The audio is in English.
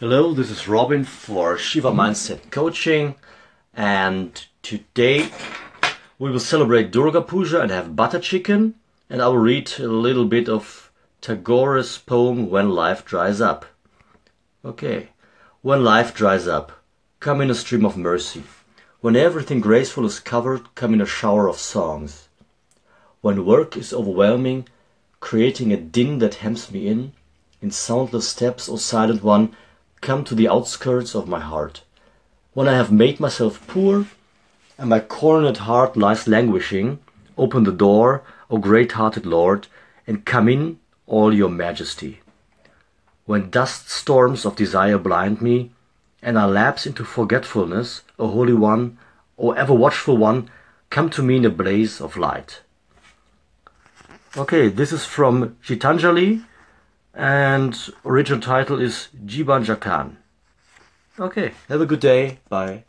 Hello, this is Robin for Shiva Mindset Coaching and today we will celebrate Durga Puja and have butter chicken and I will read a little bit of Tagore's poem When Life Dries Up. Okay, when life dries up, come in a stream of mercy. When everything graceful is covered, come in a shower of songs. When work is overwhelming, creating a din that hems me in, in soundless steps, O silent one, come to the outskirts of my heart. When I have made myself poor, and my cornered heart lies languishing, open the door, O great-hearted Lord, and come in all your majesty. When dust storms of desire blind me, and I lapse into forgetfulness, O Holy One, O ever-watchful One, come to me in a blaze of light. Okay, this is from Gitanjali, and original title is Jiban Jakan. Okay, have a good day. Bye.